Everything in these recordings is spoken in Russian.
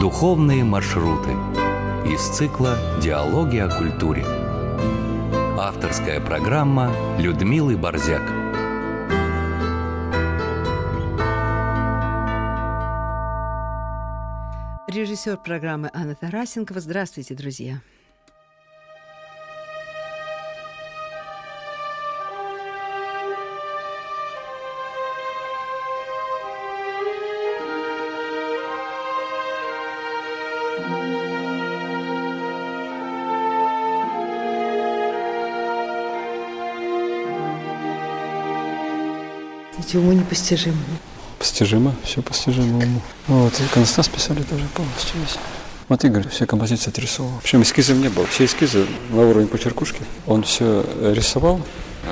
Духовные маршруты из цикла «Диалоги о культуре». Авторская программа Людмилы Борзяк. Режиссер программы Анна Тарасенкова. Здравствуйте, друзья. Эти уму непостижимы. Постижимо, все постижимо уму. Вот, иконостас писали тоже полностью весь. Вот Игорь все композиции отрисовал. Причем эскизов не было. Все эскизы на уровне почеркушки. Он все рисовал,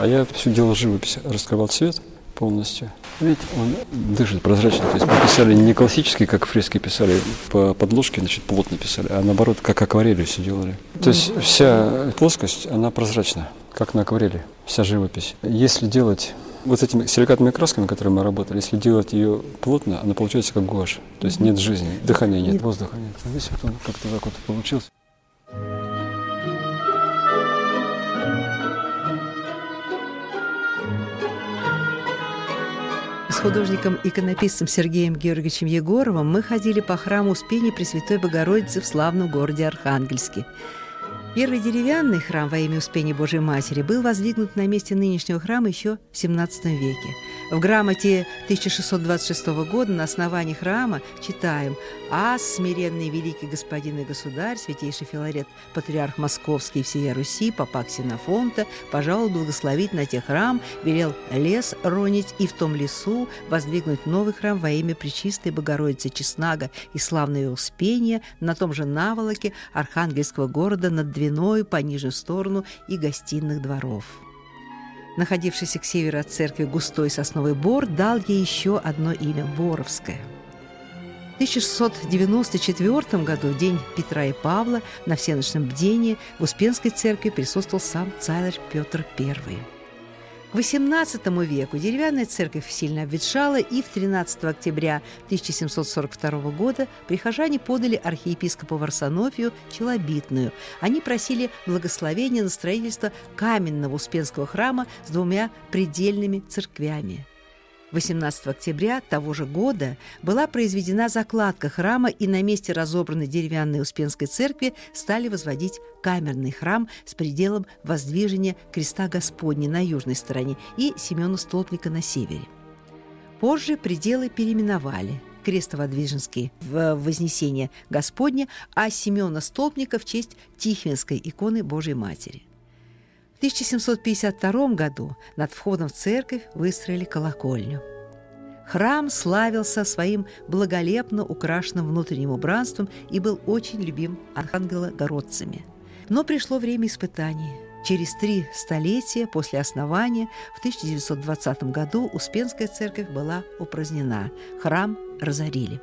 а я все делал живопись. Раскрывал цвет полностью. Видите, он дышит прозрачно. То есть мы писали не классически, как фрески писали по подложке, значит, плотно писали, а наоборот, как акварелью все делали. То есть вся плоскость, она прозрачна, как на акварели, вся живопись. Если делать вот этими силикатными красками, которыми мы работали, если делать ее плотно, она получается как гуашь. То есть нет жизни, дыхания нет, воздуха нет. Здесь вот он как-то так вот получился. С художником-иконописцем Сергеем Георгиевичем Егоровым мы ходили по храму Успения Пресвятой Богородицы в славном городе Архангельске. Первый деревянный храм во имя Успения Божией Матери был воздвигнут на месте нынешнего храма еще в XVII веке. В грамоте 1626 года на основании храма читаем «Ас, смиренный великий господин и государь, святейший Филарет, патриарх Московский и всея Руси, папа Ксенофонта, пожалуй, благословить на тех храм, велел лес ронить и в том лесу воздвигнуть новый храм во имя Пречистой Богородицы Чеснага и славного Успения на том же наволоке Архангельского города над Двиною по нижнюю сторону и гостиных дворов» находившийся к северу от церкви густой сосновый бор, дал ей еще одно имя – Боровское. В 1694 году, в день Петра и Павла, на всеночном бдении в Успенской церкви присутствовал сам царь Петр I. XVIII веку деревянная церковь сильно обветшала, и в 13 октября 1742 года прихожане подали архиепископу Варсонофию челобитную. Они просили благословения на строительство каменного Успенского храма с двумя предельными церквями – 18 октября того же года была произведена закладка храма, и на месте разобранной деревянной Успенской церкви стали возводить камерный храм с пределом воздвижения креста Господня на южной стороне и Семена Столпника на севере. Позже пределы переименовали – Крестоводвиженский в Вознесение Господне, а Семена Столпника в честь Тихвинской иконы Божьей Матери. В 1752 году над входом в церковь выстроили колокольню. Храм славился своим благолепно украшенным внутренним убранством и был очень любим архангелогородцами. Но пришло время испытаний. Через три столетия после основания в 1920 году Успенская церковь была упразднена, храм разорили.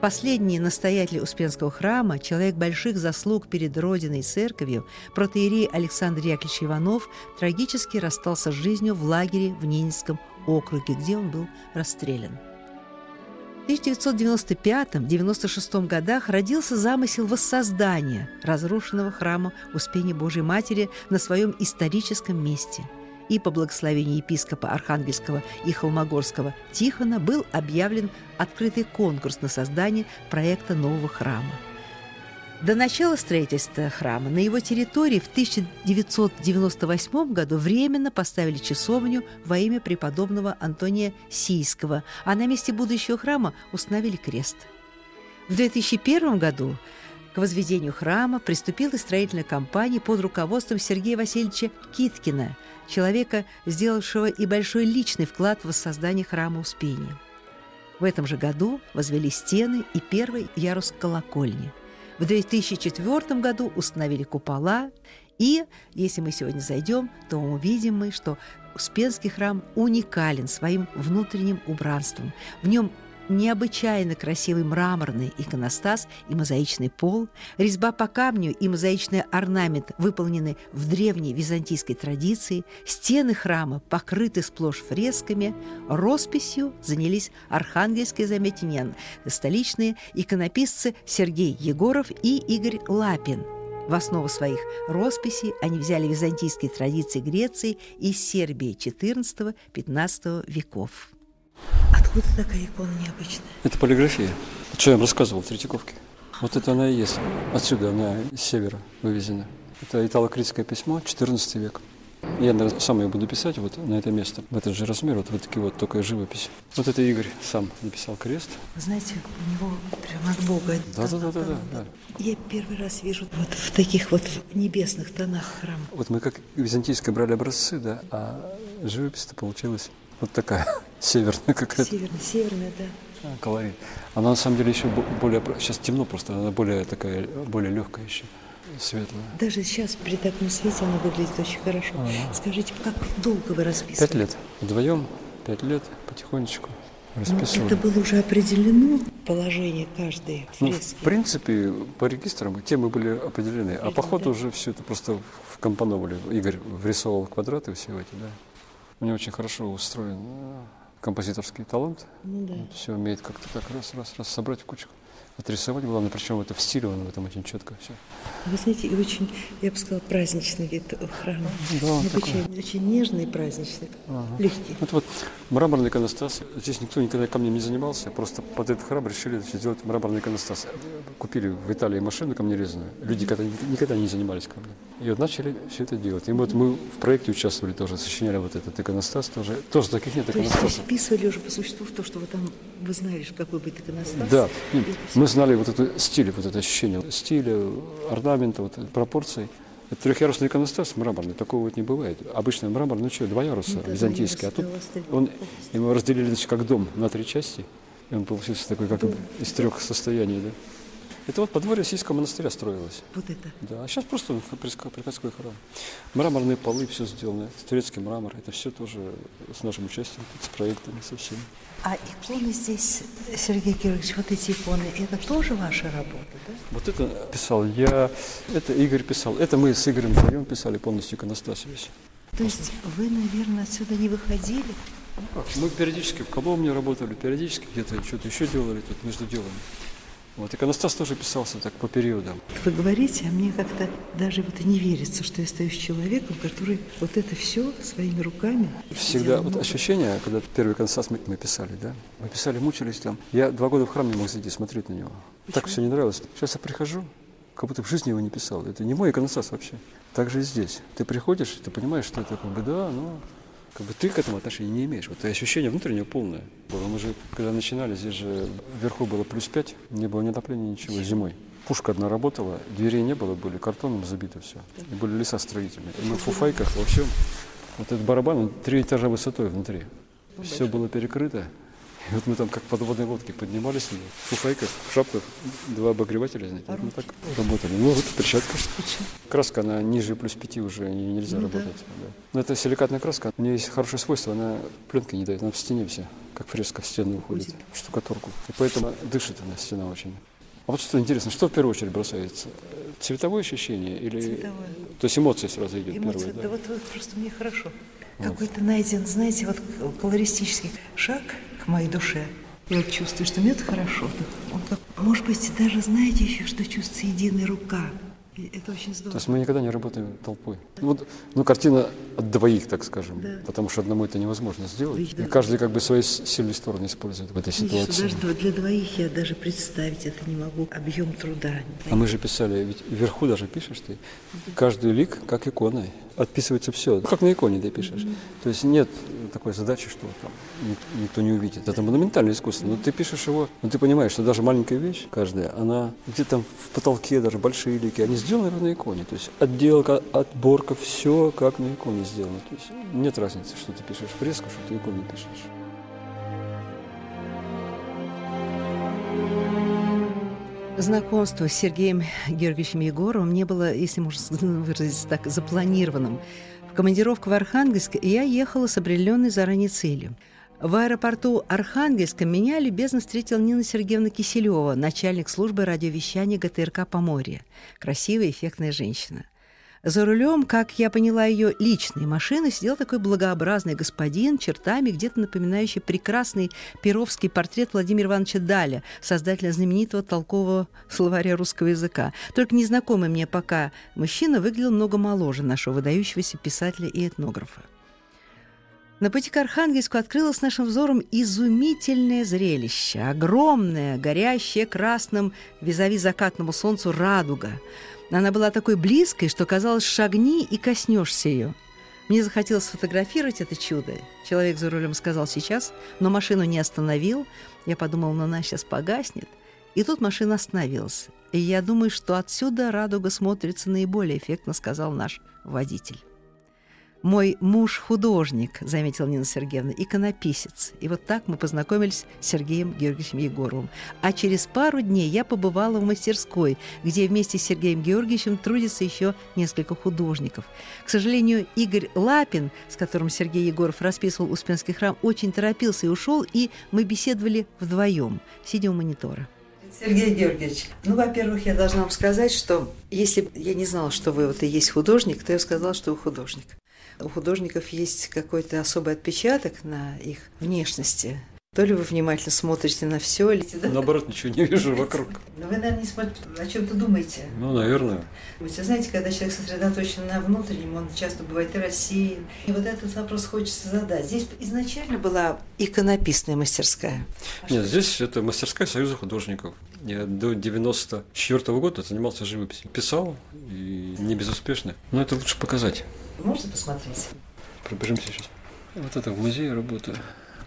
Последний настоятель Успенского храма, человек больших заслуг перед Родиной и Церковью, протеерей Александр Яковлевич Иванов трагически расстался с жизнью в лагере в Ненецком округе, где он был расстрелян. В 1995-96 годах родился замысел воссоздания разрушенного храма Успения Божьей Матери на своем историческом месте – и по благословению епископа Архангельского и Холмогорского Тихона был объявлен открытый конкурс на создание проекта нового храма. До начала строительства храма на его территории в 1998 году временно поставили часовню во имя преподобного Антония Сийского, а на месте будущего храма установили крест. В 2001 году к возведению храма приступила строительная компания под руководством Сергея Васильевича Киткина, человека, сделавшего и большой личный вклад в воссоздание храма Успения. В этом же году возвели стены и первый ярус колокольни. В 2004 году установили купола, и, если мы сегодня зайдем, то увидим мы, что Успенский храм уникален своим внутренним убранством. В нем необычайно красивый мраморный иконостас и мозаичный пол, резьба по камню и мозаичный орнамент выполнены в древней византийской традиции, стены храма покрыты сплошь фресками, росписью занялись архангельские заметения, столичные иконописцы Сергей Егоров и Игорь Лапин – в основу своих росписей они взяли византийские традиции Греции и Сербии XIV-XV веков. Откуда такая икона необычная? Это полиграфия. Что я вам рассказывал в Третьяковке. Вот это она и есть. Отсюда она с севера вывезена. Это итало-критское письмо, 14 век. Я, наверное, сам ее буду писать вот на это место, в этот же размер, вот, вот такие вот, только живопись. Вот это Игорь сам написал крест. Вы знаете, у него прямо от Бога. Да, да, да, да, да, да. Я первый раз вижу вот в таких вот небесных тонах храм. Вот мы как византийское брали образцы, да, а живопись-то получилась вот такая, северная какая-то. Северная, северная, да. А, колорит. Она на самом деле еще более, сейчас темно просто, она более такая, более легкая еще светлая. Даже сейчас при таком свете она выглядит очень хорошо. Ага. Скажите, как долго вы расписывали? Пять лет. Вдвоем пять лет потихонечку Ну, расписывали. это было уже определено положение каждой Ну, фрески. в принципе, по регистрам темы были определены, а по ходу уже все это просто вкомпоновали. Игорь врисовывал квадраты все эти, да. У него очень хорошо устроен э, композиторский талант. Ну да. Все умеет как-то так раз, раз, раз собрать в кучку. Отрисовать главное, причем это в стиле, он в этом очень четко все. Вы знаете, и очень, я бы сказала, праздничный вид храма. Да, он Необычайно, очень нежный, праздничный, легкий. Вот, вот мраморный иконостас. Здесь никто никогда камнем не занимался. Просто под этот храм решили значит, сделать мраморный иконостас. Купили в Италии машину камнерезную. Люди когда, никогда не занимались камнем. И вот начали все это делать. И вот мы в проекте участвовали тоже, сочиняли вот этот иконостас тоже. Тоже таких нет То есть иконостасов. вписывали уже по существу в то, что вы там, вы знали, какой будет иконостас? Да, Нет, мы знали вот это стиль, вот это ощущение стиля, орнамента, вот пропорций. Это трехъярусный иконостас мраморный, такого вот не бывает. Обычно мрамор, ну что, два яруса, Ну византийский, а тут он, его разделили значит, как дом на три части, и он получился такой, как из трех состояний, да. Это вот подворье российского монастыря строилось. Вот это. Да, а сейчас просто приходской храм. Мраморные полы, все сделано, турецкий мрамор, это все тоже с нашим участием, с проектами, со всеми. А иконы здесь, Сергей Георгиевич, вот эти иконы, это тоже ваша работа, да? Вот это писал я, это Игорь писал. Это мы с Игорем вдвоем писали полностью иконостас весь. То есть вы, наверное, отсюда не выходили? Мы периодически в Коломне работали, периодически где-то что-то еще делали тут между делами. Вот иконостас тоже писался так по периодам. Вы говорите, а мне как-то даже вот и не верится, что я стою с человеком, который вот это все своими руками Всегда вот много. ощущение, когда первый иконостас мы, мы писали, да? Мы писали, мучились там. Я два года в храм не мог зайти, смотреть на него. Так все не нравилось. Сейчас я прихожу, как будто в жизни его не писал. Это не мой иконостас вообще. Так же и здесь. Ты приходишь, ты понимаешь, что это как бы да, но как бы ты к этому отношения не имеешь. Вот ощущение внутреннее полное. было. Мы же, когда начинали, здесь же вверху было плюс 5, не было ни отопления, ничего, зимой. Пушка одна работала, дверей не было, были картоном забито все. И были леса строительные. И мы в фуфайках во всем. Вот этот барабан, он три этажа высотой внутри. Все было перекрыто. И вот мы там как подводные лодки поднимались в фуфайках, в шапках, два обогревателя, знаете, вот мы так работали. Ну, вот перчатка. Краска, она ниже плюс пяти уже не- нельзя Ну да. работать. да. Но это силикатная краска. У нее есть хорошее свойство, она пленки не дает, она в стене вся, как фреска в стену уходит, в штукатурку. И поэтому дышит она, стена очень. А вот что интересно, что в первую очередь бросается? Цветовое ощущение или... Цветовое. То есть эмоции сразу идет Эмоции, первые, да? да? вот, вот просто мне хорошо. Какой-то найден, знаете, вот колористический шаг моей душе. Я вот чувствую, что мне это хорошо. Он как, может быть, даже знаете еще, что чувствуется единая рука. И это очень То здорово. есть мы никогда не работаем толпой. Вот, ну, картина от двоих, так скажем, Да. потому что одному это невозможно сделать. Да. И каждый как бы свои сильные стороны использует в этой ситуации. даже для двоих я даже представить это не могу. Объем труда. А мы же писали, ведь вверху даже пишешь ты, каждый лик как иконой. Отписывается все, как на иконе ты пишешь. То есть нет такой задачи, что там ник- никто не увидит. Это монументальное искусство. Но ты пишешь его, но ты понимаешь, что даже маленькая вещь, каждая, она где-то там в потолке, даже большие лики, они сделаны на иконе. То есть отделка, отборка, все как на иконе сделано. То есть нет разницы, что ты пишешь фреску, что ты икону пишешь. Знакомство с Сергеем Георгиевичем Егоровым не было, если можно выразиться так, запланированным. В командировку в Архангельск я ехала с определенной заранее целью. В аэропорту Архангельска меня любезно встретила Нина Сергеевна Киселева, начальник службы радиовещания ГТРК Поморье. Красивая, эффектная женщина. За рулем, как я поняла ее личной машины, сидел такой благообразный господин, чертами где-то напоминающий прекрасный перовский портрет Владимира Ивановича Даля, создателя знаменитого толкового словаря русского языка. Только незнакомый мне пока мужчина выглядел много моложе нашего выдающегося писателя и этнографа. На пути к Архангельску открылось нашим взором изумительное зрелище. Огромная, горящая красным визави закатному солнцу радуга – она была такой близкой, что казалось, шагни и коснешься ее. Мне захотелось сфотографировать это чудо. Человек за рулем сказал сейчас, но машину не остановил. Я подумал, ну она сейчас погаснет. И тут машина остановилась. И я думаю, что отсюда радуга смотрится наиболее эффектно, сказал наш водитель. «Мой муж художник», — заметила Нина Сергеевна, — «иконописец». И вот так мы познакомились с Сергеем Георгиевичем Егоровым. А через пару дней я побывала в мастерской, где вместе с Сергеем Георгиевичем трудится еще несколько художников. К сожалению, Игорь Лапин, с которым Сергей Егоров расписывал Успенский храм, очень торопился и ушел, и мы беседовали вдвоем, сидя у монитора. Сергей Георгиевич, ну, во-первых, я должна вам сказать, что если я не знала, что вы вот и есть художник, то я сказала, что вы художник у художников есть какой-то особый отпечаток на их внешности. То ли вы внимательно смотрите на все, или да? наоборот ничего не вижу вокруг. Но вы, наверное, не смотрите, о чем-то думаете. Ну, наверное. Вы знаете, когда человек сосредоточен на внутреннем, он часто бывает и рассеян. И вот этот вопрос хочется задать. Здесь изначально была иконописная мастерская. А Нет, здесь это мастерская Союза художников. Я до 94 -го года занимался живописью. Писал, и не безуспешно. Но это лучше показать. Можете посмотреть? Пробежимся сейчас. Вот это в музее работаю.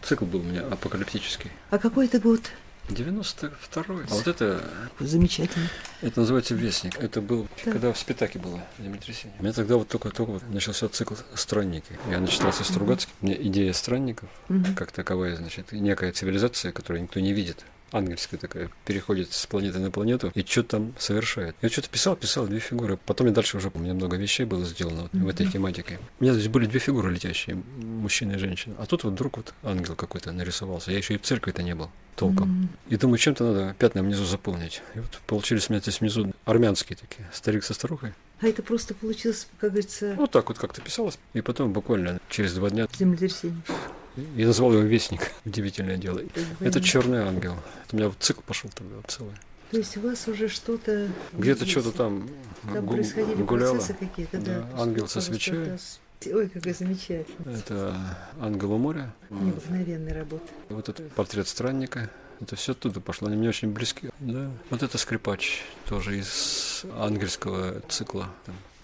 Цикл был у меня апокалиптический. А какой это год? 92-й. А вот это... Замечательно. Это называется «Вестник». Это был, да. когда в Спитаке было землетрясение. У меня тогда вот только-только вот начался цикл «Странники». Я начитался Стругацким. У меня идея странников, угу. как таковая, значит, некая цивилизация, которую никто не видит ангельская такая, переходит с планеты на планету и что там совершает. Я что-то писал, писал две фигуры. Потом я дальше уже, у меня много вещей было сделано вот, mm-hmm. в этой тематике. У меня здесь были две фигуры летящие, мужчина и женщина. А тут вот вдруг вот ангел какой-то нарисовался. Я еще и в церкви-то не был толком. Mm-hmm. И думаю, чем-то надо пятна внизу заполнить. И вот получились у меня здесь внизу армянские такие, старик со старухой. А это просто получилось, как говорится... Вот так вот как-то писалось. И потом буквально через два дня... Землетрясение. Я назвал его Вестник. Удивительное дело. Это черный ангел. Это у меня вот цикл пошел тогда целый. То есть у вас уже что-то... Где-то что-то там, там гу- происходили гуляло. процессы какие-то, да. да ангел со свечой. Ой, какой замечательный. Это ангел у моря. Необыкновенная работа. Вот этот портрет странника. Это все оттуда пошло, они мне очень близки. Да. Вот это скрипач, тоже из ангельского цикла.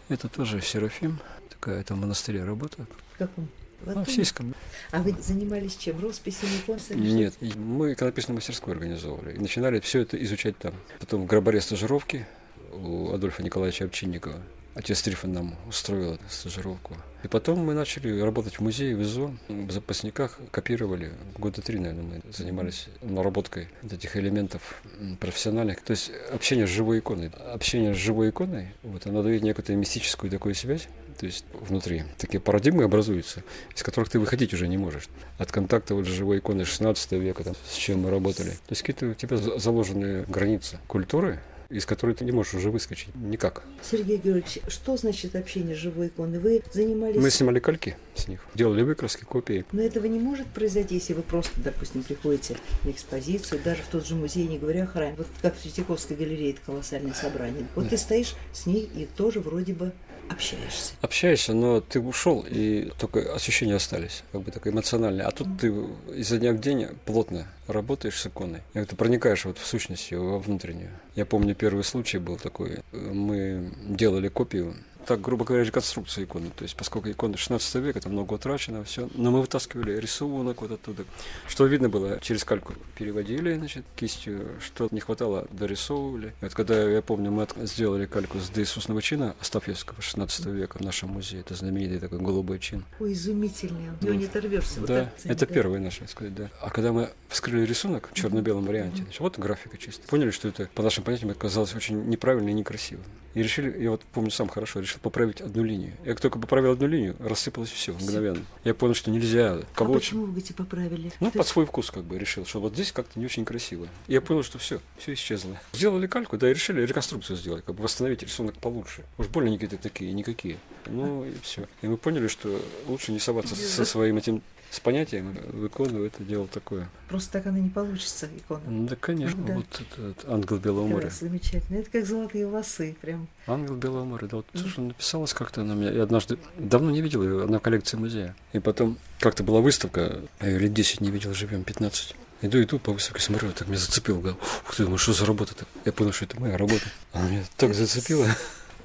Это тоже Серафим, такая это в монастыре работа. В каком? В Авсийском. А вы занимались чем? Росписями, концами? Нет, мы иконописную мастерскую организовывали. И начинали все это изучать там. Потом в Грабаре стажировки у Адольфа Николаевича Овчинникова. Отец Трифон нам устроил стажировку. И потом мы начали работать в музее, в ИЗО, в запасниках, копировали. Года три, наверное, мы занимались наработкой этих элементов профессиональных. То есть общение с живой иконой. Общение с живой иконой, вот, оно дает некую мистическую такую связь то есть внутри. Такие парадигмы образуются, из которых ты выходить уже не можешь. От контакта вот с живой иконой 16 века, там, с чем мы работали. То есть какие-то у тебя заложенные границы культуры, из которой ты не можешь уже выскочить никак. Сергей Георгиевич, что значит общение живой иконой? Вы занимались... Мы снимали кальки с них, делали выкраски, копии. Но этого не может произойти, если вы просто, допустим, приходите на экспозицию, даже в тот же музей, не говоря о храме. Вот как в Третьяковской галерее, это колоссальное собрание. Вот да. ты стоишь с ней и тоже вроде бы общаешься. Общаешься, но ты ушел, и только ощущения остались, как бы такое эмоциональное. А тут ты изо дня в день плотно работаешь с иконой, и ты проникаешь вот в сущность ее, во внутреннюю. Я помню, первый случай был такой. Мы делали копию так, грубо говоря, реконструкция иконы. То есть, поскольку икона 16 века, это много утрачено, все. Но мы вытаскивали рисунок вот оттуда. Что видно было, через кальку переводили, значит, кистью, что не хватало, дорисовывали. И вот когда, я помню, мы сделали кальку с Иисусного чина Астафьевского 16 века в нашем музее. Это знаменитый такой голубой чин. Ой, изумительный. Него не оторвешься. Да, вот это, это да. первый наш, так сказать, да. А когда мы вскрыли рисунок в черно-белом варианте, значит, вот графика чисто. Поняли, что это, по нашим понятиям, оказалось очень неправильно и некрасиво. И решили, я вот помню сам хорошо, решил поправить одну линию. Я только поправил одну линию, рассыпалось все мгновенно. Я понял, что нельзя. Кого а почему вы, говорите, поправили? Ну, под свой вкус как бы решил, что вот здесь как-то не очень красиво. И я понял, что все, все исчезло. Сделали кальку, да, и решили реконструкцию сделать, как бы восстановить рисунок получше. Уж больно никакие такие, никакие. Ну, и все. И мы поняли, что лучше не соваться со своим этим с понятием в икону это дело такое. Просто так она не получится, икона. Ну, да, конечно, да. вот этот ангел Белого моря. Замечательно. Это как золотые волосы, прям. Ангел Белого моря, да, вот mm. слушай, написалась как-то она меня. Я однажды давно не видел ее, она в коллекции музея. И потом как-то была выставка, я ее лет 10 не видел, живем 15. Иду, иду по выставке, смотрю, так меня зацепил, говорю, ух ты, думаю, что за работа-то? Я понял, что это моя работа. Она меня так зацепила.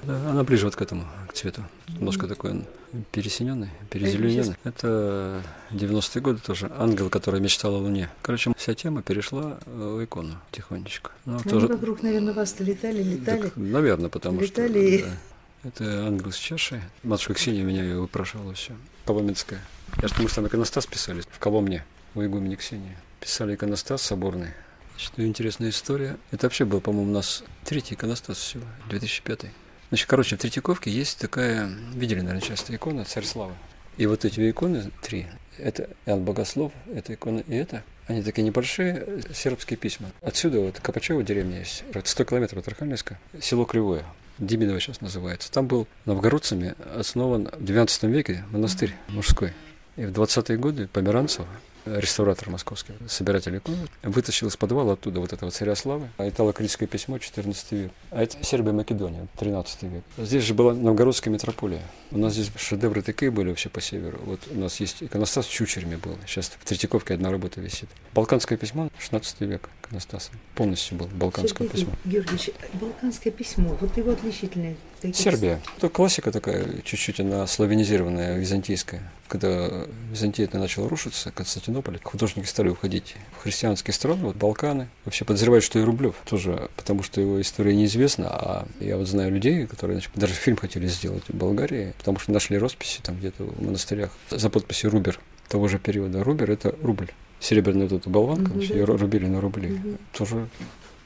Она ближе вот к этому, к цвету. Немножко такой пересиненный, перезелененный. Это 90-е годы тоже. Ангел, который мечтал о Луне. Короче, вся тема перешла в икону тихонечко. Ну, Они тоже... вокруг, наверное, вас летали, летали. Так, наверное, потому летали. что... Да, это ангел с чашей. Матушка Ксения меня ее выпрашивала все. Коломенская. Я же потому что там иконостас писали в Коломне, у игумени Ксении. Писали иконостас соборный. Значит, интересная история. Это вообще был, по-моему, у нас третий иконостас всего, 2005 Значит, короче, в Третьяковке есть такая, видели, наверное, часто икона «Царь славы». И вот эти иконы, три, это Иоанн Богослов, это икона и это, они такие небольшие сербские письма. Отсюда вот Копачева деревня есть, 100 километров от Архангельска, село Кривое, Диминово сейчас называется. Там был новгородцами основан в XII веке монастырь мужской. И в 20-е годы Померанцев реставратор московский, собиратель икон, вытащил из подвала оттуда вот этого царя славы, а итало-критское письмо 14 век. А это Сербия Македония, 13 век. Здесь же была новгородская метрополия. У нас здесь шедевры такие были вообще по северу. Вот у нас есть иконостас в Чучерме был. Сейчас в Третьяковке одна работа висит. Балканское письмо 16 век иконостаса. Полностью был балканское Сергей письмо. Георгиевич, балканское письмо, вот его отличительное. Сербия. Это классика такая, чуть-чуть она славянизированная, византийская. Когда Византия начала рушиться, Константинополь, художники стали уходить в христианские страны, вот Балканы. Вообще подозревают, что и Рублев тоже, потому что его история неизвестна, а я вот знаю людей, которые значит, даже фильм хотели сделать в Болгарии, потому что нашли росписи там где-то в монастырях за подписью Рубер того же периода. Рубер – это рубль. Серебряная вот эта болванка, mm-hmm. ее рубили на рубли. Mm-hmm. Тоже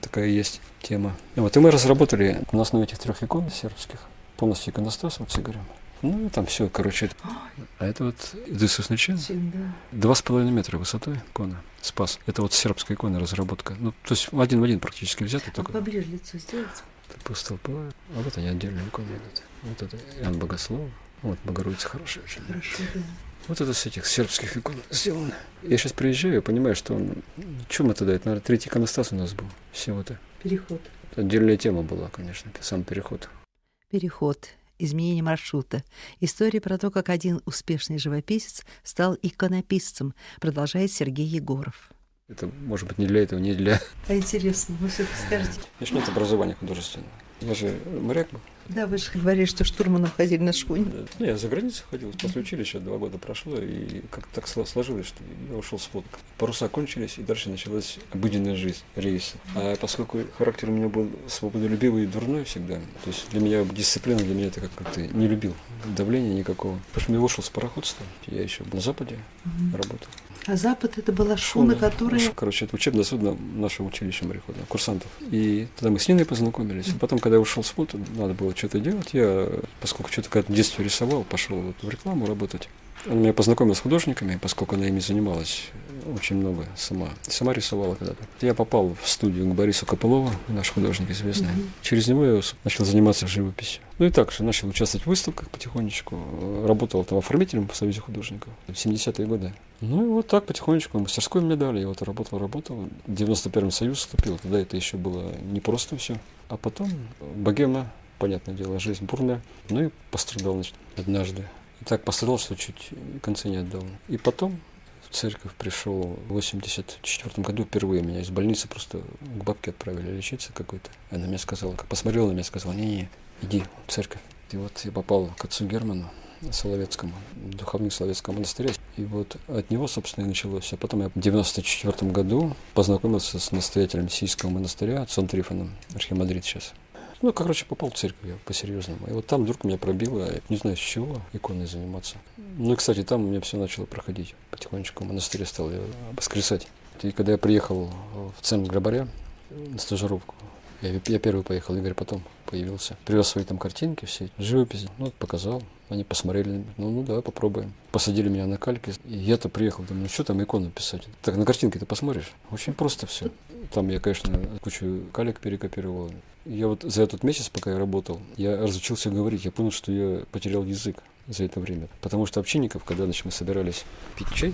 такая есть тема. Вот, и мы разработали на основе этих трех икон сербских полностью иконостас вот с Игорем. Ну, там все, короче. А это вот Иисус начин. Два с половиной метра высотой икона. Спас. Это вот сербская икона разработка. Ну, то есть один в один практически взято. А только... поближе лицо сделать? Столпа. А вот они отдельные иконы. Вот это Иоанн Богослов. Вот Богородица хорошая очень. Хорошо, да. Вот это с этих сербских икон сделано. Я сейчас приезжаю, понимаю, что он... Чем это дает? Наверное, третий иконостас у нас был всего-то. Переход. Отдельная тема была, конечно, сам переход. Переход изменение маршрута. История про то, как один успешный живописец стал иконописцем, продолжает Сергей Егоров. Это, может быть, не для этого, не для... А интересно, вы все-таки скажете. Конечно, нет образования художественного. Я же моряк был. Да, вы же говорили, что штурманом ходили на шхуне. Ну, я за границу ходил, после училища два года прошло, и как-то так сложилось, что я ушел с флота. Паруса кончились, и дальше началась обыденная жизнь, рейсы. А поскольку характер у меня был свободолюбивый и дурной всегда, то есть для меня дисциплина, для меня это как-то не любил, давления никакого. Потому что я ушел с пароходства, я еще на Западе угу. работал. А Запад это была шхуна, шхуна которая... Короче, это учебное судно нашего училища мореходного, курсантов. И тогда мы с Ниной познакомились. Потом, когда я ушел с флота, надо было что-то делать. Я, поскольку что-то когда в детстве рисовал, пошел вот в рекламу работать. Он меня познакомил с художниками, поскольку она ими занималась очень много сама. Сама рисовала когда-то. Я попал в студию к Борису Копылову, наш художник известный. Mm-hmm. Через него я начал заниматься живописью. Ну и так же начал участвовать в выставках потихонечку. Работал там оформителем в Союзе художников в 70-е годы. Ну и вот так потихонечку мастерской мне дали. Я вот работал, работал. В 91-м Союз вступил. Тогда это еще было не просто все. А потом богема, понятное дело, жизнь бурная. Ну и пострадал значит, однажды. И так пострадал, что чуть концы не отдал. И потом в церковь пришел в 84 году впервые. Меня из больницы просто к бабке отправили лечиться какой-то. Она мне сказала, посмотрела на меня, сказала, не-не, иди в церковь. И вот я попал к отцу Герману, Соловецкому, духовник Соловецкого монастыря. И вот от него, собственно, и началось. А потом я в 94 году познакомился с настоятелем Сийского монастыря, отцом Трифоном, архимандрит сейчас. Ну, короче, попал в церковь я по-серьезному. И вот там вдруг меня пробило, не знаю с чего, иконой заниматься. Ну и, кстати, там у меня все начало проходить. Потихонечку в монастыре стал я воскресать. И когда я приехал в центр Грабаря на стажировку, я, я первый поехал, Игорь потом появился. Привез свои там картинки, все живописи, ну, показал. Они посмотрели, ну, ну, давай попробуем. Посадили меня на кальке, и я-то приехал, думаю, ну, что там икону писать? Так на картинке ты посмотришь. Очень просто все. Там я, конечно, кучу калек перекопировал. Я вот за этот месяц, пока я работал, я разучился говорить. Я понял, что я потерял язык за это время. Потому что общинников, когда значит, мы собирались пить чай,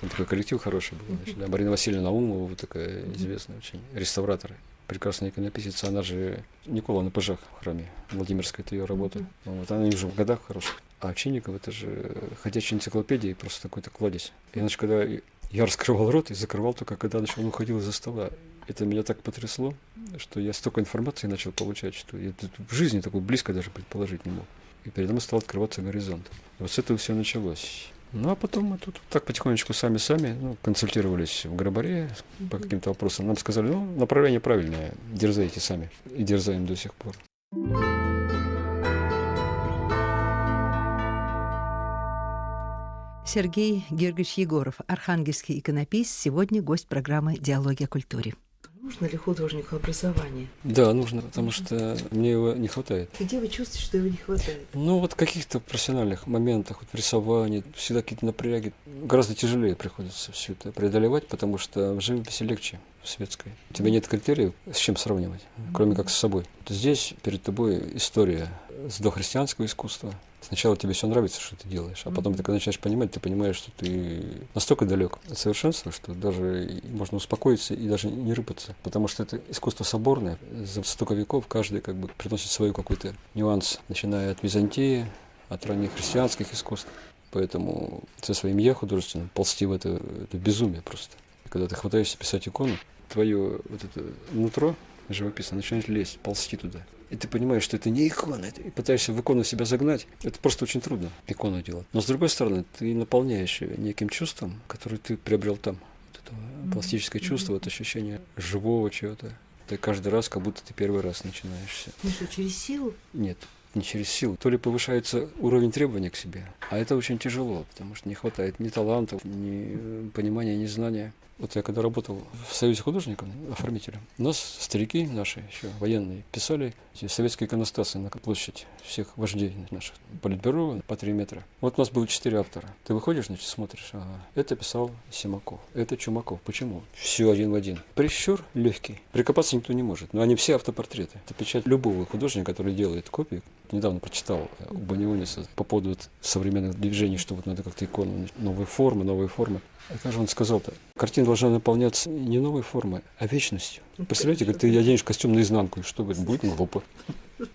там такой коллектив хороший был. Значит, да, Марина Васильевна Наумова, вот такая известная очень, реставратор, прекрасная иконописица, она же Никола на пыжах в храме Владимирской, это ее работа. Вот она уже в годах хороших. А Овчинников это же ходячая энциклопедия, просто такой-то кладезь. И значит, когда я раскрывал рот и закрывал только, когда значит, он уходил из-за стола. Это меня так потрясло, что я столько информации начал получать, что я в жизни такой близко даже предположить не мог. И передо мной стал открываться горизонт. И вот с этого все началось. Ну, а потом мы тут так потихонечку сами-сами ну, консультировались в Грабаре по каким-то вопросам. Нам сказали, ну, направление правильное, дерзайте сами. И дерзаем до сих пор. Сергей Георгиевич Егоров, архангельский иконописец, сегодня гость программы «Диалоги о культуре». Нужно ли художнику образование? Да, нужно, потому что мне его не хватает. Где вы чувствуете, что его не хватает? Ну, вот в каких-то профессиональных моментах, вот в рисовании, всегда какие-то напряги. Гораздо тяжелее приходится все это преодолевать, потому что в живописи легче, в светской. У тебя нет критериев, с чем сравнивать, кроме как с собой. Здесь перед тобой история с дохристианского искусства, Сначала тебе все нравится, что ты делаешь, а потом ты когда начинаешь понимать, ты понимаешь, что ты настолько далек от совершенства, что даже можно успокоиться и даже не рыпаться, потому что это искусство соборное, за столько веков каждый как бы приносит свой какой-то нюанс, начиная от Византии, от ранних христианских искусств. Поэтому со своим я художественным ползти в это, это безумие просто. Когда ты хватаешься писать икону, твое вот это нутро живописное начинает лезть, ползти туда и ты понимаешь, что это не икона, и пытаешься в икону себя загнать, это просто очень трудно, икону делать. Но с другой стороны, ты наполняешь ее неким чувством, которое ты приобрел там. Вот это пластическое чувство, вот ощущение живого чего-то. Ты каждый раз, как будто ты первый раз начинаешься. Ну что, через силу? Нет, не через силу. То ли повышается уровень требований к себе, а это очень тяжело, потому что не хватает ни талантов, ни понимания, ни знания. Вот я когда работал в Союзе художников, оформителем, у нас старики наши, еще военные, писали эти советские иконостасы на площадь всех вождей наших политбюро по три метра. Вот у нас было четыре автора. Ты выходишь, значит, смотришь, ага, это писал Симаков, это Чумаков. Почему? Все один в один. Прищур легкий. Прикопаться никто не может. Но они все автопортреты. Это печать любого художника, который делает копии. Недавно прочитал у Баниониса по поводу современных движений, что вот надо как-то икону, новые формы, новые формы. Как же он сказал-то? Картина должна наполняться не новой формой, а вечностью. Представляете, как ты оденешь костюм наизнанку, и что будет? Будет глупо.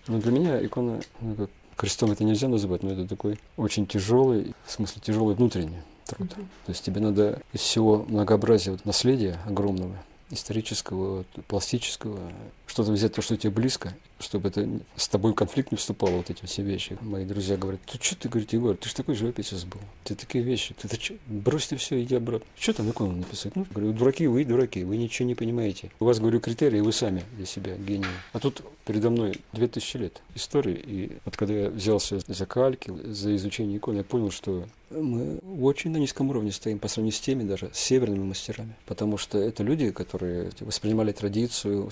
Но для меня икона, ну, как крестом это нельзя называть, но это такой очень тяжелый, в смысле тяжелый внутренний труд. То есть тебе надо из всего многообразия вот, наследия огромного, исторического, пластического, что-то взять то, что тебе близко, чтобы это с тобой в конфликт не вступало, вот эти все вещи. Мои друзья говорят, ты что ты, говорит, Егор, ты же такой живописец был. Ты такие вещи, ты, ты что, брось ты все, иди обратно. Что там икону написать? Ну, говорю, дураки, вы дураки, вы ничего не понимаете. У вас, говорю, критерии, вы сами для себя гении. А тут передо мной две тысячи лет истории, и вот когда я взялся за кальки, за изучение икон, я понял, что мы очень на низком уровне стоим по сравнению с теми даже с северными мастерами. Потому что это люди, которые воспринимали традицию,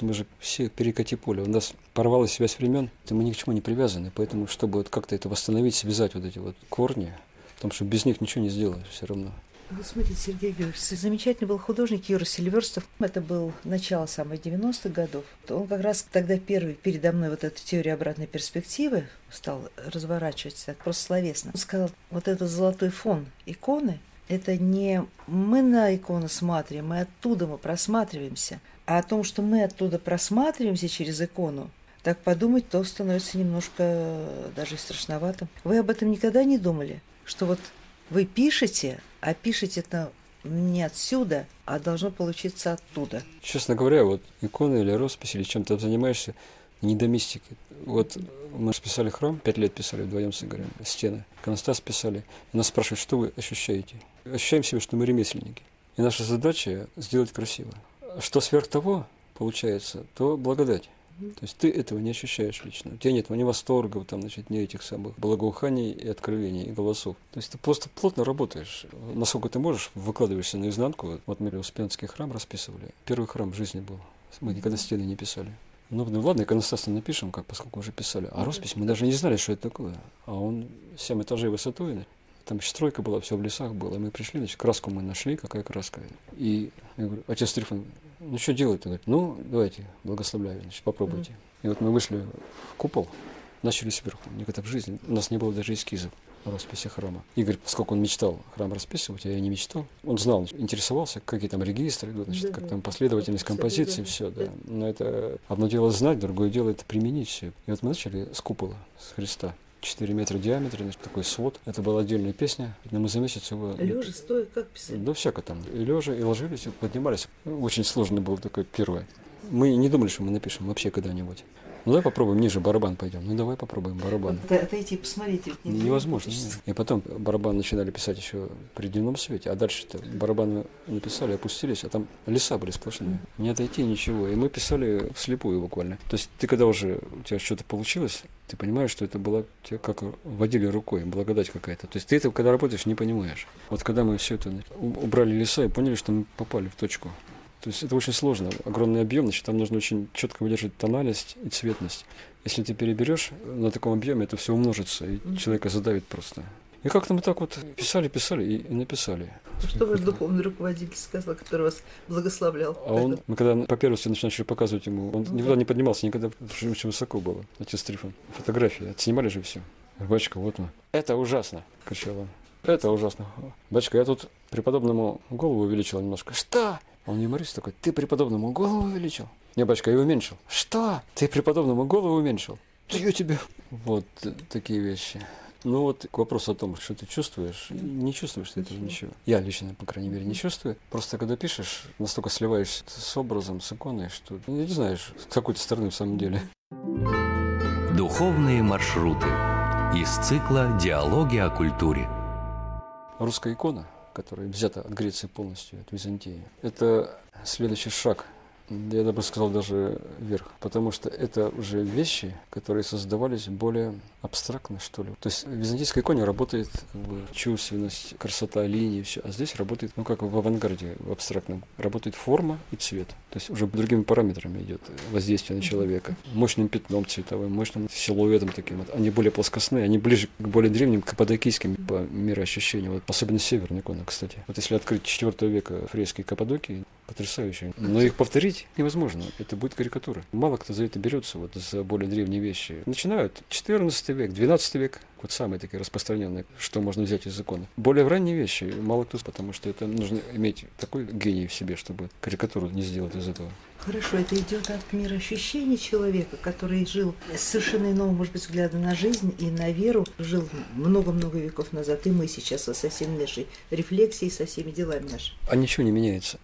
усовершенствовались. Мы же все перекати поле. У нас порвалась связь времен, и мы ни к чему не привязаны. Поэтому, чтобы вот как-то это восстановить, связать вот эти вот корни, потому что без них ничего не сделаешь все равно. Вот смотрите, Сергей Георгиевич, замечательный был художник Юра Сильверстов. Это был начало самых 90-х годов. Он как раз тогда первый передо мной вот эту теорию обратной перспективы стал разворачивать просто словесно. Он сказал, вот этот золотой фон иконы, это не мы на икону смотрим, мы оттуда мы просматриваемся. А о том, что мы оттуда просматриваемся через икону, так подумать, то становится немножко даже страшновато. Вы об этом никогда не думали? Что вот вы пишете, а пишете это не отсюда, а должно получиться оттуда. Честно говоря, вот иконы или роспись, или чем-то занимаешься, не до мистики. Вот мы писали храм, пять лет писали вдвоем с Игорем, стены. Иконостас писали. И нас спрашивают, что вы ощущаете? Ощущаем себя, что мы ремесленники. И наша задача сделать красиво. Что сверх того получается, то благодать. То есть ты этого не ощущаешь лично. У тебя нет ни восторга, там, значит, ни этих самых благоуханий и откровений, и голосов. То есть ты просто плотно работаешь. Насколько ты можешь, выкладываешься наизнанку. Вот мы Успенский храм расписывали. Первый храм в жизни был. Мы никогда стены не писали. Ну, ну ладно, иконостас напишем, как, поскольку уже писали. А роспись мы даже не знали, что это такое. А он 7 этажей высотой, там еще стройка была, все в лесах было. И мы пришли, значит, краску мы нашли, какая краска. И я говорю, отец Трифон, ну что делать? Он говорит, ну, давайте, благословляю, значит, попробуйте. Mm-hmm. И вот мы вышли в купол, начали сверху. Никогда в жизни, у нас не было даже эскизов расписи храма. Игорь, поскольку он мечтал храм расписывать, а я не мечтал, он знал, интересовался, какие там регистры идут, значит, да, как там последовательность композиции, все, да. Но это одно дело знать, другое дело это применить все. И вот мы начали с купола, с Христа. 4 метра диаметра, значит, такой свод. Это была отдельная песня, но мы за месяц его... Лежа, стоя, как писали? Да всяко там. И лежа, и ложились, и поднимались. Очень сложно было такое первое. Мы не думали, что мы напишем вообще когда-нибудь. Ну давай попробуем ниже барабан пойдем. Ну давай попробуем барабан. Вот, отойти, посмотрите. Не Невозможно. Нет. И потом барабан начинали писать еще при дневном свете, а дальше-то барабаны написали, опустились, а там леса были сплошные. Не отойти ничего. И мы писали вслепую буквально. То есть ты когда уже у тебя что-то получилось, ты понимаешь, что это было тебе как водили рукой, благодать какая-то. То есть ты это, когда работаешь, не понимаешь. Вот когда мы все это убрали леса и поняли, что мы попали в точку. То есть это очень сложно, огромный объем, значит, там нужно очень четко выдерживать тональность и цветность. Если ты переберешь на таком объеме, это все умножится, и mm-hmm. человека задавит просто. И как-то мы так вот писали, писали и, и написали. Что ваш духовный руководитель сказал, который вас благословлял? А он, мы когда по первости начали показывать ему, он никуда не поднимался, никогда очень высоко было, отец Трифон. Фотографии, отснимали же все. Бачка, вот мы. Это ужасно, кричал он. Это ужасно. Бачка, я тут преподобному голову увеличил немножко. Что? Он юморист такой, ты преподобному голову увеличил? Не, батюшка, я уменьшил. Что? Ты преподобному голову уменьшил? Да я тебе... Вот такие вещи. Ну вот к вопросу о том, что ты чувствуешь, не чувствуешь ты этого ничего. Я лично, по крайней мере, не чувствую. Просто когда пишешь, настолько сливаешься с образом, с иконой, что не знаешь, с какой то стороны в самом деле. Духовные маршруты из цикла «Диалоги о культуре». Русская икона – которая взята от Греции полностью, от Византии. Это следующий шаг я бы сказал, даже вверх, потому что это уже вещи, которые создавались более абстрактно, что ли. То есть в византийской иконе работает как бы, чувственность, красота линий, все, а здесь работает, ну как в авангарде, в абстрактном, работает форма и цвет. То есть уже другими параметрами идет воздействие на человека. Мощным пятном цветовым, мощным силуэтом таким. Вот. Они более плоскостные, они ближе к более древним, каппадокийским по мироощущению. Вот, особенно северная икона, кстати. Вот если открыть 4 века фрески Каппадокии, потрясающие. Но их повторить невозможно. Это будет карикатура. Мало кто за это берется, вот за более древние вещи. Начинают 14 век, 12 век, вот самые такие распространенные, что можно взять из закона. Более ранние вещи мало кто, потому что это нужно иметь такой гений в себе, чтобы карикатуру не сделать из этого. Хорошо, это идет от мироощущения человека, который жил с совершенно иного, может быть, взгляда на жизнь и на веру, жил много-много веков назад, и мы сейчас со всеми нашей рефлексией, со всеми делами нашими. А ничего не меняется.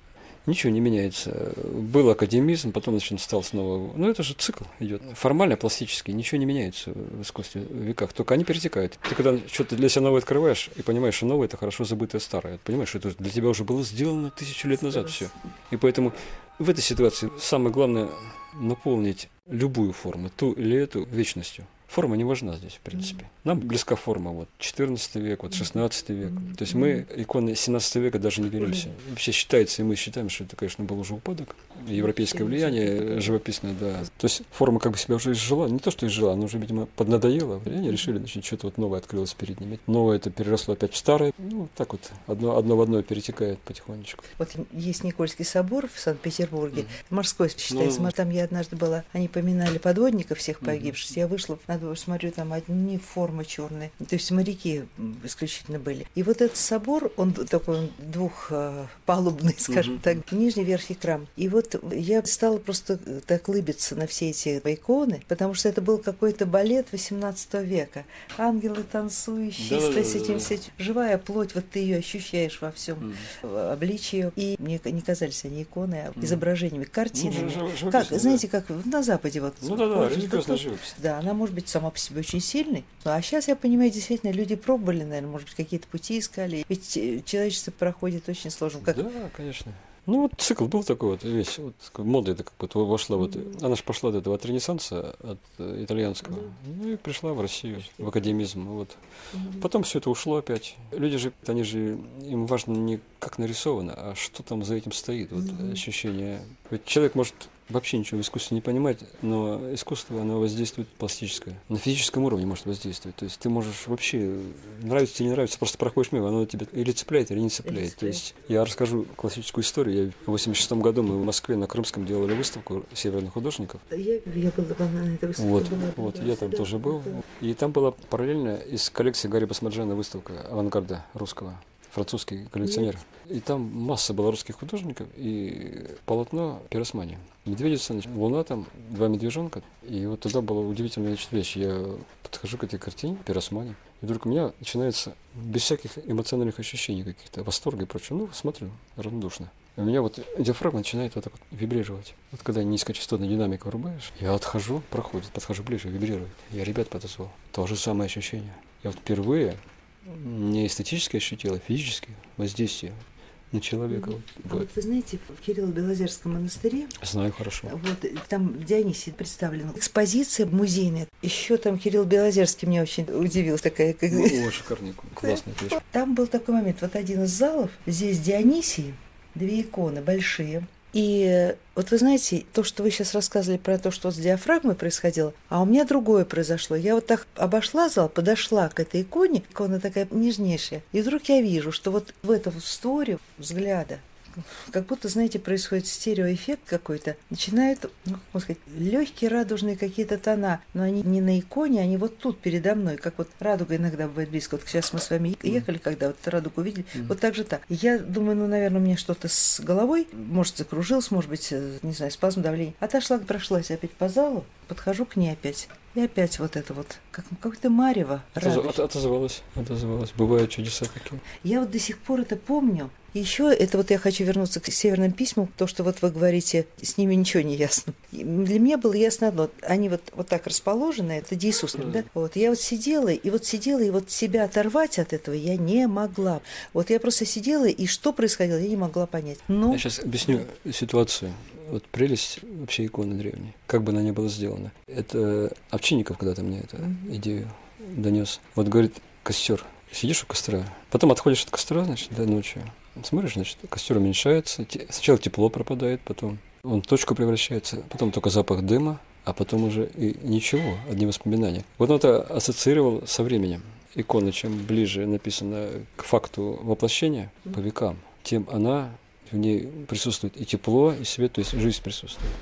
Ничего не меняется. Был академизм, потом значит, стал снова... Ну, это же цикл идет. Формально, пластически, ничего не меняется в искусстве в веках. Только они перетекают. Ты когда что-то для себя новое открываешь и понимаешь, что новое – это хорошо забытое старое. Понимаешь, что это для тебя уже было сделано тысячу лет назад все. И поэтому в этой ситуации самое главное – наполнить любую форму, ту или эту, вечностью. Форма не важна здесь, в принципе. Нам близка форма, вот, 14 век, вот, 16 век. То есть мы иконы 17 века даже не беремся. Вообще считается, и мы считаем, что это, конечно, был уже упадок. Европейское влияние живописное, да. То есть форма как бы себя уже изжила. Не то, что изжила, она уже, видимо, поднадоела. И они решили, значит, что-то вот новое открылось перед ними. Новое это переросло опять в старое. Ну, так вот, одно, одно в одно перетекает потихонечку. Вот есть Никольский собор в Санкт-Петербурге. Mm. Морской считается. Ну, там я однажды была, они поминали подводников всех погибших. Mm. Я вышла на смотрю, там одни формы черные. То есть моряки исключительно были. И вот этот собор, он такой двухпалубный, скажем mm-hmm. так, нижний верхний храм. И вот я стала просто так лыбиться на все эти иконы, потому что это был какой-то балет 18 века. Ангелы танцующие, да, с этим, да, да. живая плоть, вот ты ее ощущаешь во всем mm. обличии. И мне не казались они иконы, а изображениями, картинами. Ну, жив, как, знаете, как на Западе вот. Ну да, да, религиозная живопись. Да, она может быть сама по себе очень сильной. А сейчас я понимаю, действительно, люди пробовали, наверное, может быть, какие-то пути искали. Ведь э, человечество проходит очень сложно. Как... Да, конечно. Ну, вот цикл был такой вот весь, вот мода это как бы вошла вот, она же пошла от этого от Ренессанса, от э, итальянского, ну и пришла в Россию, в академизм, вот. Потом все это ушло опять. Люди же, они же, им важно не как нарисовано, а что там за этим стоит, вот ощущение. Ведь человек может вообще ничего в искусстве не понимать, но искусство, оно воздействует пластическое. На физическом уровне может воздействовать. То есть ты можешь вообще, нравится тебе не нравится, просто проходишь мимо, оно тебя или цепляет, или не цепляет. Или То есть я расскажу классическую историю. Я в 86 году мы в Москве на Крымском делали выставку северных художников. Я, я была на этой выставке. Вот, была, вот я там да, тоже был. да. И там была параллельно из коллекции Гарри Басмаджана выставка авангарда русского французский коллекционер. И там масса было русских художников и полотно Пиросмани. Медведица, значит, луна там, два медвежонка. И вот тогда была удивительная значит, вещь. Я подхожу к этой картине Пиросмани, и вдруг у меня начинается без всяких эмоциональных ощущений каких-то, восторга и прочего. Ну, смотрю, равнодушно. И у меня вот диафрагма начинает вот так вот вибрировать. Вот когда низкочастотная динамика врубаешь, я отхожу, проходит, подхожу ближе, вибрирует. Я ребят подозвал. То же самое ощущение. Я вот впервые не эстетически ощутил, а физически воздействие на человека. А Вот. вот вы знаете, в Кирилло-Белозерском монастыре, Знаю хорошо. вот там Дионисий представлен, экспозиция музейная. Еще там Кирилл Белозерский меня очень удивил, такая, как... Ну, о, шикарная, классная вещь. Там был такой момент, вот один из залов, здесь Дионисий, две иконы большие. И вот вы знаете, то, что вы сейчас рассказывали про то, что с диафрагмой происходило, а у меня другое произошло. Я вот так обошла зал, подошла к этой иконе, икона такая нежнейшая, и вдруг я вижу, что вот в этом створе взгляда как будто, знаете, происходит стереоэффект какой-то. Начинают, ну, можно сказать, легкие радужные какие-то тона, но они не на иконе, они вот тут передо мной, как вот радуга иногда бывает близко. Вот сейчас мы с вами ехали, когда вот радугу увидели, вот так же так. Я думаю, ну, наверное, у меня что-то с головой, может, закружилось, может быть, э, не знаю, спазм давления. Отошла, прошлась опять по залу, подхожу к ней опять. И опять вот это вот, как какое-то марево. Отоз- от- Отозвалась, отозвалась. Бывают чудеса такие. Я вот до сих пор это помню. Еще это вот я хочу вернуться к северным письмам, то, что вот вы говорите, с ними ничего не ясно. Для меня было ясно одно, они вот, вот так расположены, это Иисусник, да? Вот я вот сидела, и вот сидела, и вот себя оторвать от этого я не могла. Вот я просто сидела, и что происходило, я не могла понять. Ну, Я сейчас объясню ситуацию. Вот прелесть вообще иконы древней, как бы она ни была сделана. Это Овчинников когда-то мне эту идею донес. Вот говорит, костер, сидишь у костра, потом отходишь от костра, значит, до ночи, смотришь, значит, костер уменьшается, те- сначала тепло пропадает, потом он в точку превращается, потом только запах дыма, а потом уже и ничего, одни воспоминания. Вот он это ассоциировал со временем. Икона, чем ближе написано к факту воплощения, по векам, тем она, в ней присутствует и тепло, и свет, то есть жизнь присутствует.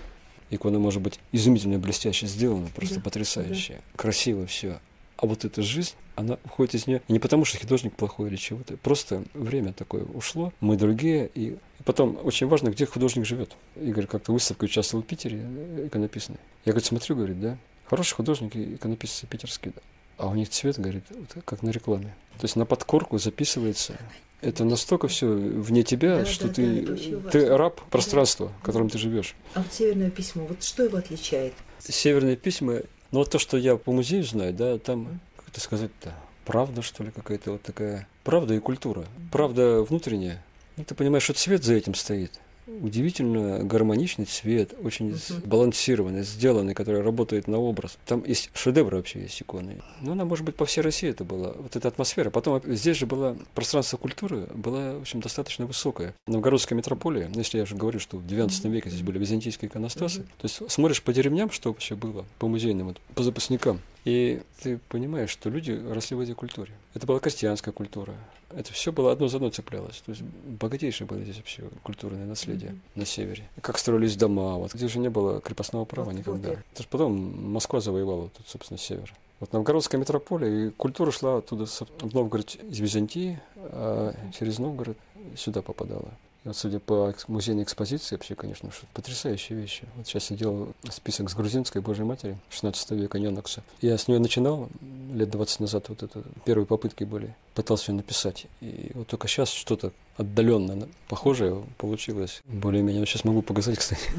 Икона может быть изумительно блестяще сделана, просто Да, потрясающе, красиво все. А вот эта жизнь, она уходит из нее не потому, что художник плохой или чего-то, просто время такое ушло, мы другие, и потом очень важно, где художник живет. Игорь как-то в выставке участвовал в Питере, э, иконописной. Я, говорит, смотрю, говорит, да, хороший художник, и иконописцы питерские, да. А у них цвет, говорит, вот как на рекламе. То есть на подкорку записывается. Это настолько все вне тебя, Да, что да, ты, да, ты раб пространства, в котором ты живешь. а вот северное письмо, вот что его отличает? Северные письма, ну вот то, что я по музею знаю, да, там, как это сказать-то, правда, что ли, какая-то вот такая, правда и культура, правда внутренняя. Ну, ты понимаешь, что цвет за этим стоит. Удивительно гармоничный цвет, очень сбалансированный, сделанный, который работает на образ. Там есть шедевры вообще, есть иконы. Ну, она, может быть, по всей России это была, вот эта атмосфера. Потом здесь же было пространство культуры, было, в общем, достаточно высокое. Новгородская метрополия, ну, если я уже говорю, что в XIX веке здесь были византийские иконостасы, то есть смотришь по деревням, что вообще было, по музейным, вот, по запасникам, и ты понимаешь, что люди росли в этой культуре. Это была крестьянская культура. Это все было одно за одно цеплялось. То есть богатейшее было здесь вообще культурное наследие на севере. Как строились дома, вот где же не было крепостного права Вот, никогда. вот. Это же потом Москва завоевала тут, собственно, север. Вот Новгородская метрополия, и культура шла оттуда в Новгород из Византии, а через Новгород сюда попадала. Судя по музейной экспозиции, вообще, конечно, что потрясающие вещи. Вот сейчас я делал список с грузинской Божьей Матери 16 века Ненокса. Я с нее начинал лет 20 назад, вот это первые попытки были. Пытался ее написать. И вот только сейчас что-то отдаленно похожее получилось. Более-менее. Вот сейчас могу показать, кстати.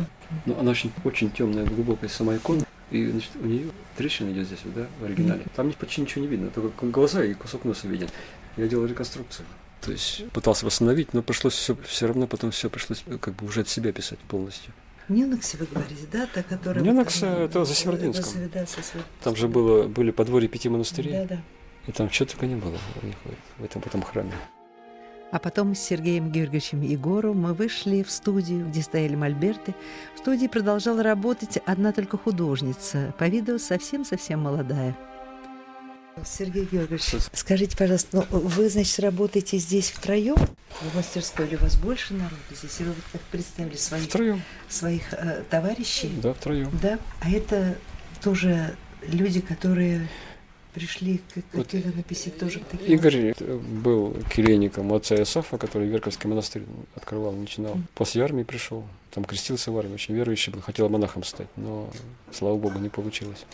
Но она очень, очень темная, глубокая сама икона. И значит, у нее трещина идет здесь, вот, да, в оригинале. Там почти ничего не видно, только глаза и кусок носа виден. Я делал реконструкцию. То есть пытался восстановить, но пришлось все, все равно потом все пришлось э, как бы уже от себя писать полностью. Неноксе вы говорите, да, та, которая... Ненокс, вот, это э, за Северодвинском. за Север- да, за Север- Там же было, были подворья пяти монастырей, Да, да. и там что только не было у них в этом, в этом храме. А потом с Сергеем Георгиевичем Егоровым мы вышли в студию, где стояли мольберты. В студии продолжала работать одна только художница, по виду совсем-совсем молодая. Сергей Георгиевич, скажите, пожалуйста, ну, вы, значит, работаете здесь втроем в мастерской, или у вас больше народу здесь? Или вы как представили своих, Втроем. своих э, товарищей? Да, втроем. Да? А это тоже люди, которые пришли к, к Вот иконописи тоже такие? Игорь был келейником отца Исафа, который Верковский монастырь открывал, начинал. После армии пришел, там крестился в армии, очень верующий был, хотел монахом стать, но, слава богу, не получилось.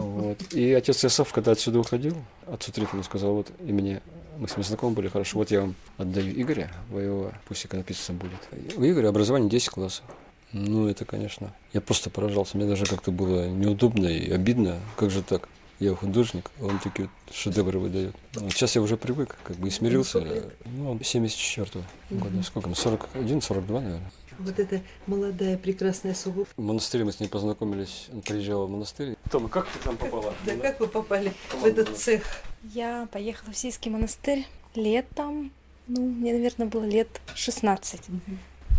Вот. И отец Исаф, когда отсюда уходил, отцу Трифону сказал, вот и мне, мы с ним знакомы были хорошо, вот я вам отдаю Игоря, воевого, пусть иконописцем будет. У Игоря образование 10 классов. Ну, это, конечно, я просто поражался. Мне даже как-то было неудобно и обидно. Как же так? Я художник, а он такие вот шедевры выдает. Вот сейчас я уже привык, как бы и смирился. Ну, он 74-го года. Сколько? 41, 42, наверное. Вот эта молодая прекрасная особа. В монастыре мы с ней познакомились. Он приезжал в монастырь. Тома, как ты там попала? Да как вы попали в этот цех? Я поехала в Сийский монастырь летом. Ну, мне, наверное, было лет 16.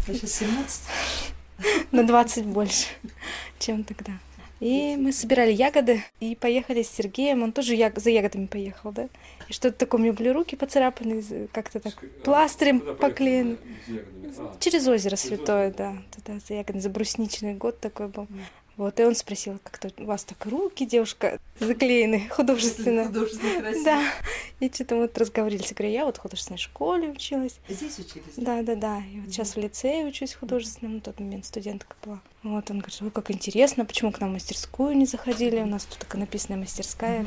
А сейчас 17? На 20 больше, чем тогда. И мы собирали ягоды и поехали с Сергеем. Он тоже яг- за ягодами поехал, да? И что-то такое, у меня были руки поцарапаны, как-то так пластырем поклеены. Через озеро Святое, да. Туда за ягодами, за брусничный год такой был. Вот, и он спросил, как-то у вас так руки, девушка, заклеены художественно. Художественно красиво. Да. И что-то вот разговорились. Я говорю, я вот в художественной школе училась. Здесь учились? Да, да, да. И вот сейчас в лицее учусь художественном, на тот момент студентка была. Вот, он говорит, вы как интересно, почему к нам в мастерскую не заходили? У нас тут такая написанная мастерская.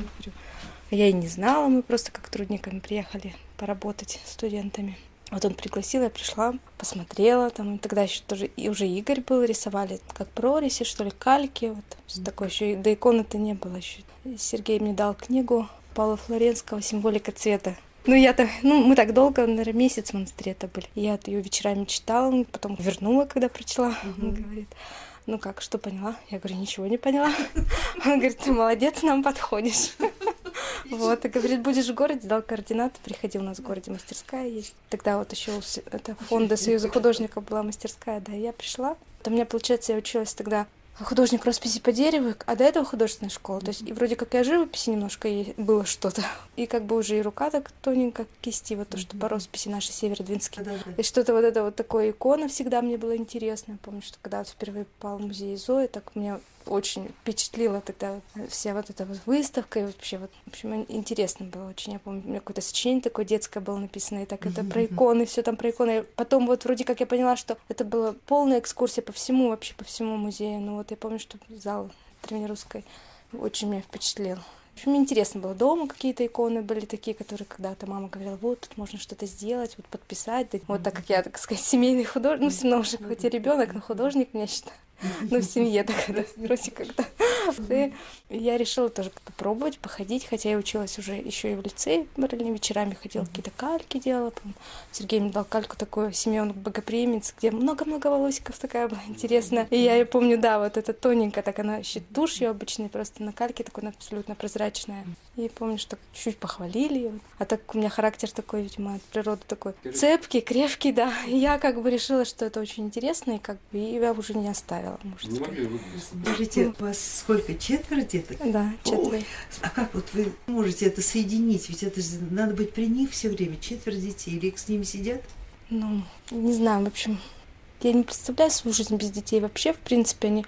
«А я и не знала, мы просто как трудниками приехали поработать студентами. Вот он пригласил, я пришла, посмотрела, там и тогда еще тоже и уже Игорь был, рисовали как прорези, что ли, кальки, вот всё такое еще, до иконы-то не было еще. Сергей мне дал книгу Павла Флоренского «Символика цвета». Ну, я-то, ну, мы так долго, наверное, месяц в монастыре-то были. Я ее вечерами читала, потом вернула, когда прочла. Он говорит, ну как, что поняла? Я говорю, ничего не поняла. Он говорит, ты молодец, нам подходишь. Вот, и говорит, будешь в городе, дал координаты, приходи, у нас в городе мастерская есть. Тогда вот еще это фонда Союза художников была мастерская, да, я пришла. У меня, получается, я училась тогда художник росписи по дереву, а до этого художественная школа. То есть и вроде как о живописи немножко и было что-то. И как бы уже и рука так тоненько кисти, вот то, что по росписи наши северодвинские. Да-да-да. И что-то вот это вот такое икона всегда мне было интересно. Я помню, что когда вот впервые попала в музей Зои, так меня очень впечатлила тогда вся вот эта вот выставка. И вообще вот, в общем, интересно было очень. Я помню, у меня какое-то сочинение такое детское было написано, и так это про иконы, все там про иконы. Потом вот вроде как я поняла, что это была полная экскурсия по всему, вообще по всему музею. Ну вот я помню, что зал древнерусской очень меня впечатлил. В общем, мне интересно было. Дома какие-то иконы были такие, которые когда-то мама говорила, вот тут можно что-то сделать, вот подписать. Вот так как я, так сказать, семейный художник, ну, все равно уже хоть и ребенок, но художник меня считаю. Ну, в семье так это, вроде как-то. И я решила тоже попробовать, походить, хотя я училась уже еще и в лицее, параллельно вечерами ходила, какие-то кальки делала. Помню, Сергей мне дал кальку такую Семен Богоприимец, где много-много волосиков такая была интересная. И я ее помню, да, вот это тоненькая, так она еще тушью обычной, просто на кальке такой абсолютно прозрачная. И помню, что чуть похвалили. А так у меня характер такой, видимо, от природы такой цепкий, крепкий, да. И я как бы решила, что это очень интересно, и как бы и я уже не оставила, можно сказать. Скажите, у вас сколько? Четверо деток? Да, четверо. Ой, А как вот вы можете это соединить? Ведь это же надо быть при них все время. Четверо детей. Или с ними сидят? Ну, не знаю, в общем, я не представляю свою жизнь без детей вообще, в принципе, они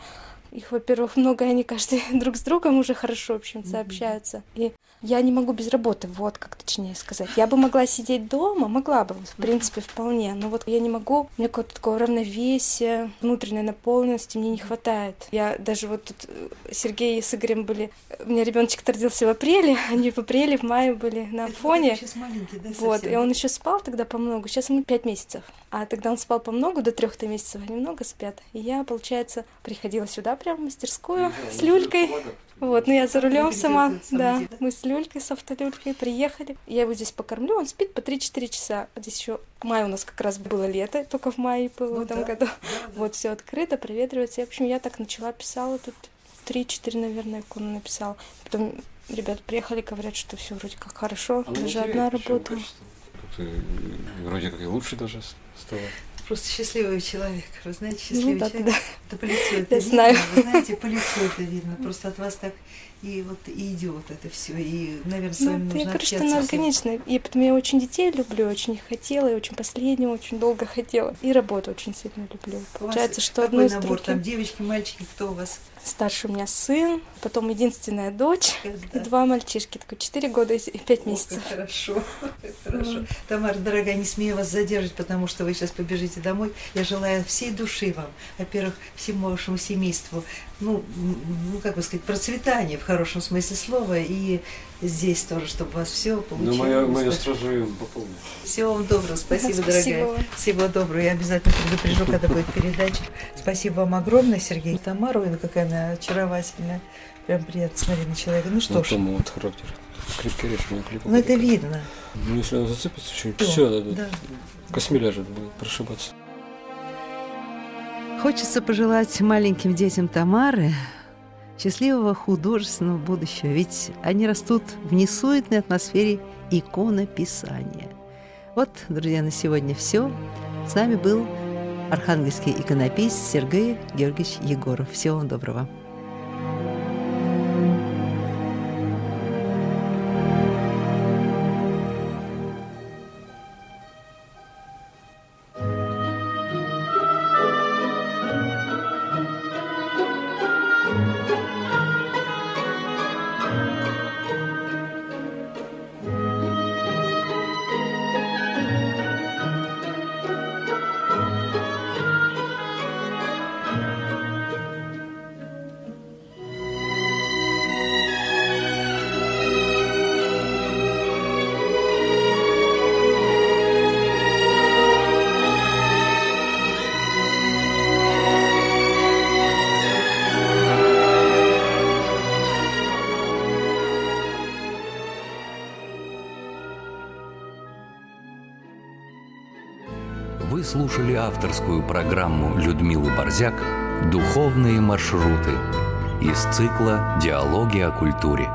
их, во-первых, много, и они каждый друг с другом уже хорошо, в общем-то, общаются. И я не могу без работы, вот как точнее сказать. Я бы могла сидеть дома, могла бы, в принципе, вполне, но вот я не могу, у меня какое-то такое равновесие, внутренней наполненности мне не хватает. Я даже вот тут э, Сергей с Игорем были, у меня ребеночек родился в апреле, они в апреле, в мае были на фоне. Сейчас маленький, да, Вот, и он еще спал тогда по много. Сейчас ему пять месяцев. А тогда он спал по много, до трех-то месяцев, они много спят. И я, получается, приходила сюда прямо в мастерскую с люлькой. Вот, ну я за рулем сама, да. да? Мы с люлькой, с автолюлькой приехали. Я его здесь покормлю, он спит по 3-4 часа. Здесь еще май у нас как раз было лето, только в мае было Ну в этом да, году. да, да. Вот, все открыто, проветривается. И, в общем, я так начала, писала тут 3-4, наверное, иконы написала. Потом ребята приехали, говорят, что все вроде как хорошо, даже одна работа. Ты вроде как и лучше даже стала. Просто счастливый человек. Вы знаете, счастливый Ну, да, человек. да. Это по лицу это Я видно. знаю. Вы знаете, по лицу это видно. Просто от вас так и вот и идет это все. И, наверное, с Ну, вами я нужно говорю, что она органичная. И поэтому я очень детей люблю, очень их хотела, и очень последнего, очень долго хотела. И работу очень сильно люблю. У вас Получается, что одну из набор? Там другим. девочки, мальчики, кто у вас? Старший у меня сын, потом единственная дочь и Да. два мальчишки. Такой четыре года и пять Ох, месяцев. как хорошо, хорошо. Тамара, дорогая, не смею вас задерживать, потому что вы сейчас побежите домой. Я желаю всей души вам, во-первых, всему вашему семейству, ну, ну, как бы сказать, процветания в хорошем смысле слова, и здесь тоже, чтобы у вас все Ну, получилось. мое, мое стражу пополню. Всего вам доброго, спасибо, Спасибо дорогая. вам. Всего доброго, я обязательно предупрежу, когда будет передача. Спасибо вам огромное, Сергей Тамару, ну какая она очаровательная. Прям приятно смотреть на человека. Ну что Ну, ж, тому вот характер. Крепкий у клипа. ну это видно. Ну, если он зацепится, Всё, все, да. косми ляжет, будет прошибаться. Хочется пожелать маленьким детям Тамары счастливого художественного будущего, ведь они растут в несуетной атмосфере иконописания. Вот, друзья, на сегодня все. С нами был архангельский иконописец Сергей Георгиевич Егоров. Всего вам доброго. Авторскую программу Людмилы Борзяк «Духовные маршруты» из цикла «Диалоги о культуре».